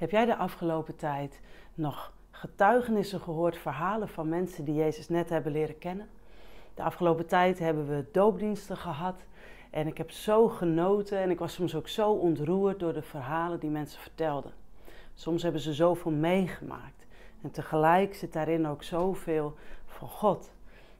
Heb jij de afgelopen tijd nog getuigenissen gehoord, verhalen van mensen die Jezus net hebben leren kennen? De afgelopen tijd hebben we doopdiensten gehad en ik heb zo genoten en ik was soms ook zo ontroerd door de verhalen die mensen vertelden. Soms hebben ze zoveel meegemaakt en tegelijk zit daarin ook zoveel van God.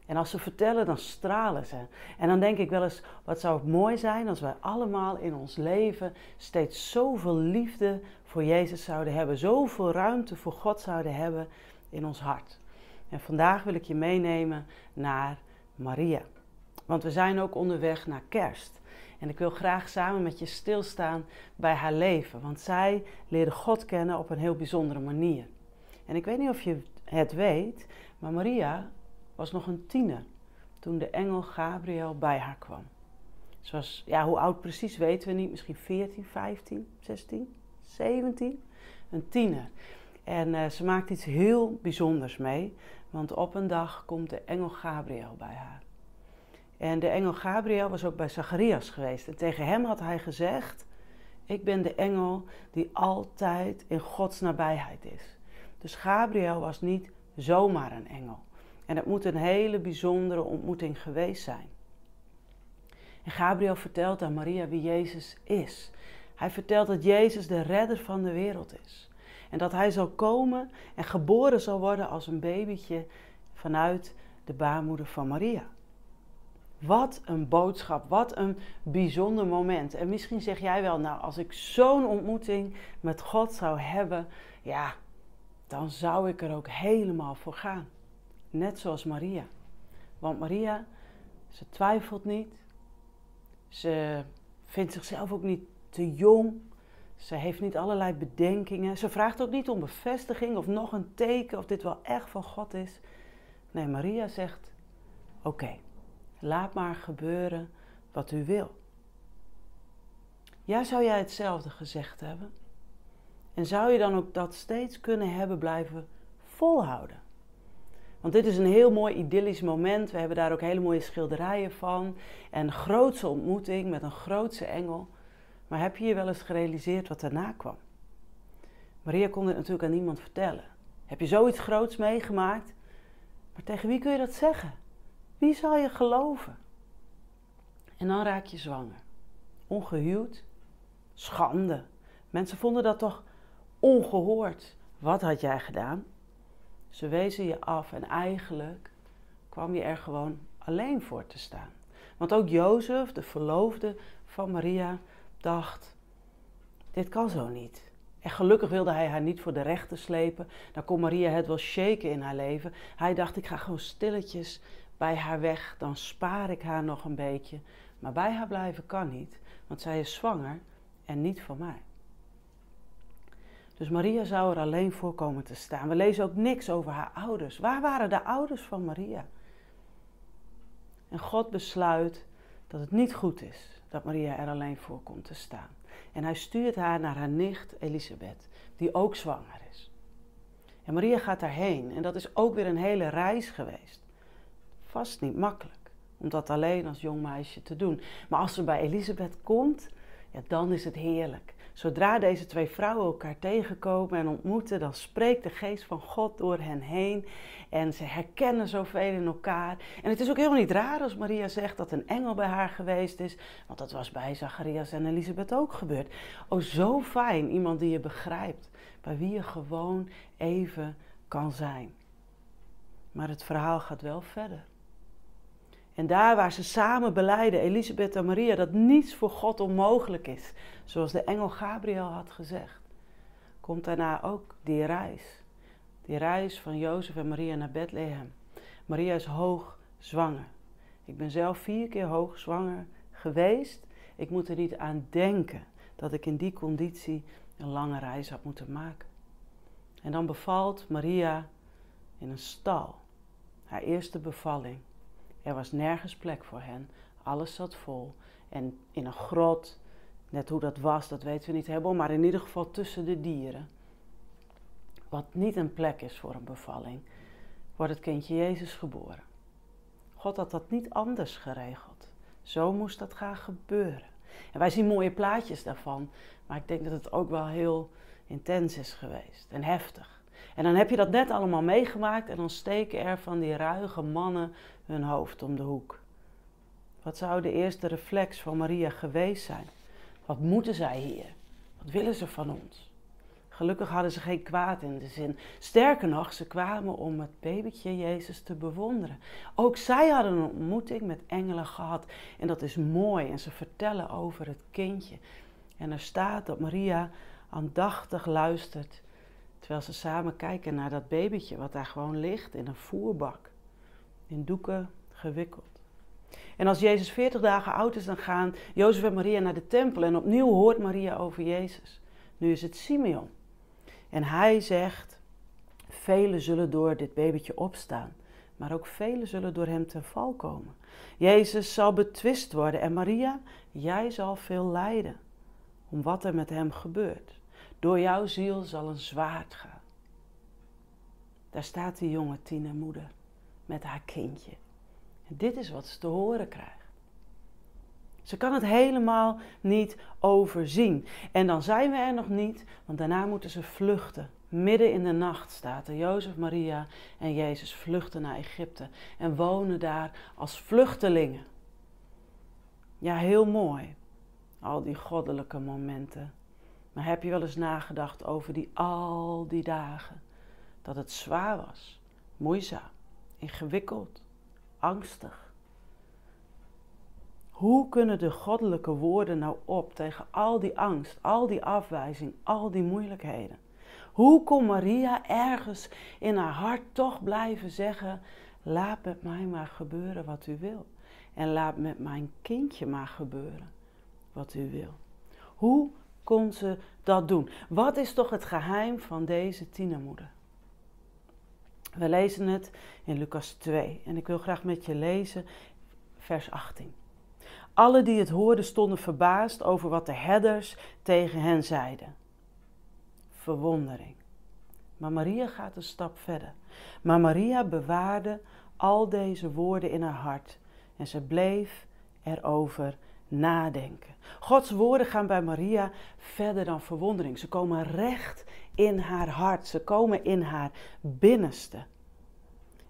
En als ze vertellen, dan stralen ze. En dan denk ik wel eens, wat zou het mooi zijn als wij allemaal in ons leven steeds zoveel liefde voor Jezus zouden hebben, zoveel ruimte voor God zouden hebben in ons hart. En vandaag wil ik je meenemen naar Maria. Want we zijn ook onderweg naar kerst. En ik wil graag samen met je stilstaan bij haar leven. Want zij leerde God kennen op een heel bijzondere manier. En ik weet niet of je het weet, maar Maria was nog een tiener toen de engel Gabriel bij haar kwam. Ze was, ja, hoe oud precies weten we niet, misschien 14, 15, 16, 17. Een tiener. En uh, ze maakt iets heel bijzonders mee, want op een dag komt de engel Gabriel bij haar. En de engel Gabriel was ook bij Zacharias geweest. En tegen hem had hij gezegd: Ik ben de engel die altijd in Gods nabijheid is. Dus Gabriel was niet zomaar een engel. En het moet een hele bijzondere ontmoeting geweest zijn. En Gabriel vertelt aan Maria wie Jezus is. Hij vertelt dat Jezus de redder van de wereld is. En dat hij zal komen en geboren zal worden als een babytje vanuit de baarmoeder van Maria. Wat een boodschap, wat een bijzonder moment. En misschien zeg jij wel, nou, als ik zo'n ontmoeting met God zou hebben, ja, dan zou ik er ook helemaal voor gaan. Net zoals Maria. Want Maria, ze twijfelt niet. Ze vindt zichzelf ook niet te jong. Ze heeft niet allerlei bedenkingen. Ze vraagt ook niet om bevestiging of nog een teken of dit wel echt van God is. Nee, Maria zegt: Oké, laat maar gebeuren wat u wil. Ja, zou jij hetzelfde gezegd hebben? En zou je dan ook dat steeds kunnen hebben blijven volhouden? Want dit is een heel mooi idyllisch moment. We hebben daar ook hele mooie schilderijen van. En een grootse ontmoeting met een grootse engel. Maar heb je je wel eens gerealiseerd wat daarna kwam? Maria kon het natuurlijk aan niemand vertellen. Heb je zoiets groots meegemaakt? Maar tegen wie kun je dat zeggen? Wie zal je geloven? En dan raak je zwanger. Ongehuwd. Schande. Mensen vonden dat toch ongehoord. Wat had jij gedaan? Ze wezen je af en eigenlijk kwam je er gewoon alleen voor te staan. Want ook Jozef, de verloofde van Maria, dacht: dit kan zo niet. En gelukkig wilde hij haar niet voor de rechter slepen. Dan kon Maria het wel shaken in haar leven. Hij dacht: ik ga gewoon stilletjes bij haar weg, dan spaar ik haar nog een beetje. Maar bij haar blijven kan niet, want zij is zwanger en niet van mij. Dus Maria zou er alleen voor komen te staan. We lezen ook niks over haar ouders. Waar waren de ouders van Maria? En God besluit dat het niet goed is dat Maria er alleen voor komt te staan. En hij stuurt haar naar haar nicht Elisabeth, die ook zwanger is. En Maria gaat daarheen en dat is ook weer een hele reis geweest. Vast niet makkelijk om dat alleen als jong meisje te doen. Maar als ze bij Elisabeth komt, ja, dan is het heerlijk. Zodra deze twee vrouwen elkaar tegenkomen en ontmoeten, dan spreekt de geest van God door hen heen. En ze herkennen zoveel in elkaar. En het is ook helemaal niet raar als Maria zegt dat een engel bij haar geweest is. Want dat was bij Zacharias en Elisabeth ook gebeurd. Oh, zo fijn. Iemand die je begrijpt. Bij wie je gewoon even kan zijn. Maar het verhaal gaat wel verder. En daar waar ze samen beleiden, Elisabeth en Maria, dat niets voor God onmogelijk is, zoals de engel Gabriel had gezegd, komt daarna ook die reis. Die reis van Jozef en Maria naar Bethlehem. Maria is hoog zwanger. Ik ben zelf vier keer hoog zwanger geweest. Ik moet er niet aan denken dat ik in die conditie een lange reis had moeten maken. En dan bevalt Maria in een stal. Haar eerste bevalling. Er was nergens plek voor hen. Alles zat vol. En in een grot, net hoe dat was, dat weten we niet helemaal, maar in ieder geval tussen de dieren. Wat niet een plek is voor een bevalling, wordt het kindje Jezus geboren. God had dat niet anders geregeld. Zo moest dat gaan gebeuren. En wij zien mooie plaatjes daarvan, maar ik denk dat het ook wel heel intens is geweest en heftig. En dan heb je dat net allemaal meegemaakt en dan steken er van die ruige mannen hun hoofd om de hoek. Wat zou de eerste reflex van Maria geweest zijn? Wat moeten zij hier? Wat willen ze van ons? Gelukkig hadden ze geen kwaad in de zin. Sterker nog, ze kwamen om het babytje Jezus te bewonderen. Ook zij hadden een ontmoeting met engelen gehad. En dat is mooi. En ze vertellen over het kindje. En er staat dat Maria aandachtig luistert. Terwijl ze samen kijken naar dat babytje wat daar gewoon ligt in een voerbak. In doeken gewikkeld. En als Jezus 40 dagen oud is, dan gaan Jozef en Maria naar de tempel. En opnieuw hoort Maria over Jezus. Nu is het Simeon. En hij zegt: Velen zullen door dit babytje opstaan, maar ook velen zullen door hem ten val komen. Jezus zal betwist worden en Maria, jij zal veel lijden om wat er met hem gebeurt. Door jouw ziel zal een zwaard gaan. Daar staat die jonge tienermoeder met haar kindje. En dit is wat ze te horen krijgt. Ze kan het helemaal niet overzien. En dan zijn we er nog niet, want daarna moeten ze vluchten. Midden in de nacht staat er Jozef, Maria en Jezus vluchten naar Egypte en wonen daar als vluchtelingen. Ja, heel mooi. Al die goddelijke momenten. Maar heb je wel eens nagedacht over die al die dagen? Dat het zwaar was, moeizaam, ingewikkeld, angstig. Hoe kunnen de goddelijke woorden nou op tegen al die angst, al die afwijzing, al die moeilijkheden? Hoe kon Maria ergens in haar hart toch blijven zeggen: Laat met mij maar gebeuren wat u wil. En laat met mijn kindje maar gebeuren wat u wil. Hoe kon ze dat doen? Wat is toch het geheim van deze tienermoeder? We lezen het in Lucas 2 en ik wil graag met je lezen vers 18. Alle die het hoorden stonden verbaasd over wat de herders tegen hen zeiden. Verwondering. Maar Maria gaat een stap verder. Maar Maria bewaarde al deze woorden in haar hart en ze bleef erover nadenken. Gods woorden gaan bij Maria verder dan verwondering. Ze komen recht in haar hart, ze komen in haar binnenste.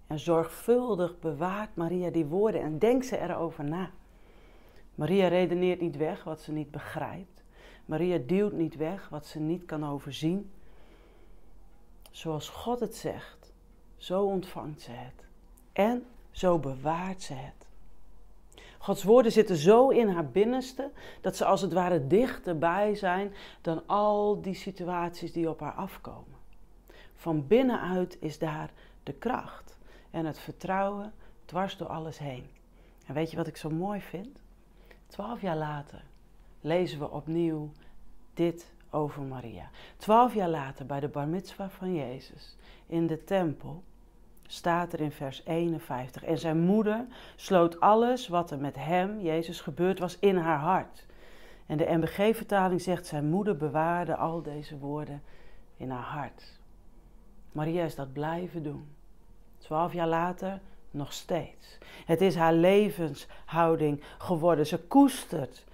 En zorgvuldig bewaart Maria die woorden en denkt ze erover na. Maria redeneert niet weg wat ze niet begrijpt. Maria duwt niet weg wat ze niet kan overzien. Zoals God het zegt, zo ontvangt ze het. En zo bewaart ze het. Gods woorden zitten zo in haar binnenste dat ze als het ware dichterbij zijn dan al die situaties die op haar afkomen. Van binnenuit is daar de kracht en het vertrouwen dwars door alles heen. En weet je wat ik zo mooi vind? Twaalf jaar later lezen we opnieuw dit over Maria. Twaalf jaar later, bij de bar mitzvah van Jezus, in de tempel, staat er in vers 51. En zijn moeder sloot alles wat er met hem, Jezus, gebeurd was in haar hart. En de MBG-vertaling zegt, zijn moeder bewaarde al deze woorden in haar hart. Maria is dat blijven doen. Twaalf jaar later nog steeds. Het is haar levenshouding geworden. Ze koestert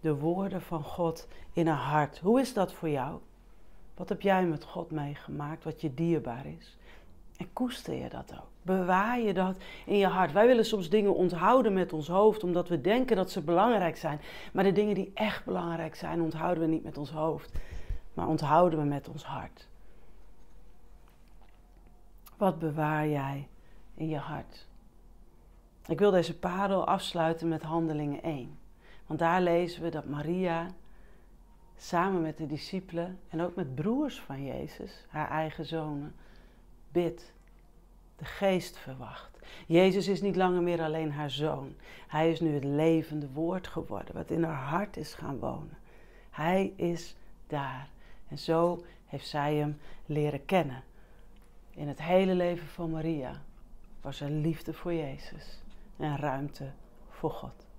de woorden van God in haar hart. Hoe is dat voor jou? Wat heb jij met God meegemaakt, wat je dierbaar is? En koester je dat ook? Bewaar je dat in je hart? Wij willen soms dingen onthouden met ons hoofd, omdat we denken dat ze belangrijk zijn. Maar de dingen die echt belangrijk zijn, onthouden we niet met ons hoofd, maar onthouden we met ons hart. Wat bewaar jij in je hart. Ik wil deze parel afsluiten met Handelingen 1. Want daar lezen we dat Maria samen met de discipelen en ook met broers van Jezus, haar eigen zonen, bidt, de geest verwacht. Jezus is niet langer meer alleen haar zoon. Hij is nu het levende woord geworden, wat in haar hart is gaan wonen. Hij is daar. En zo heeft zij hem leren kennen. In het hele leven van Maria was er liefde voor Jezus en ruimte voor God.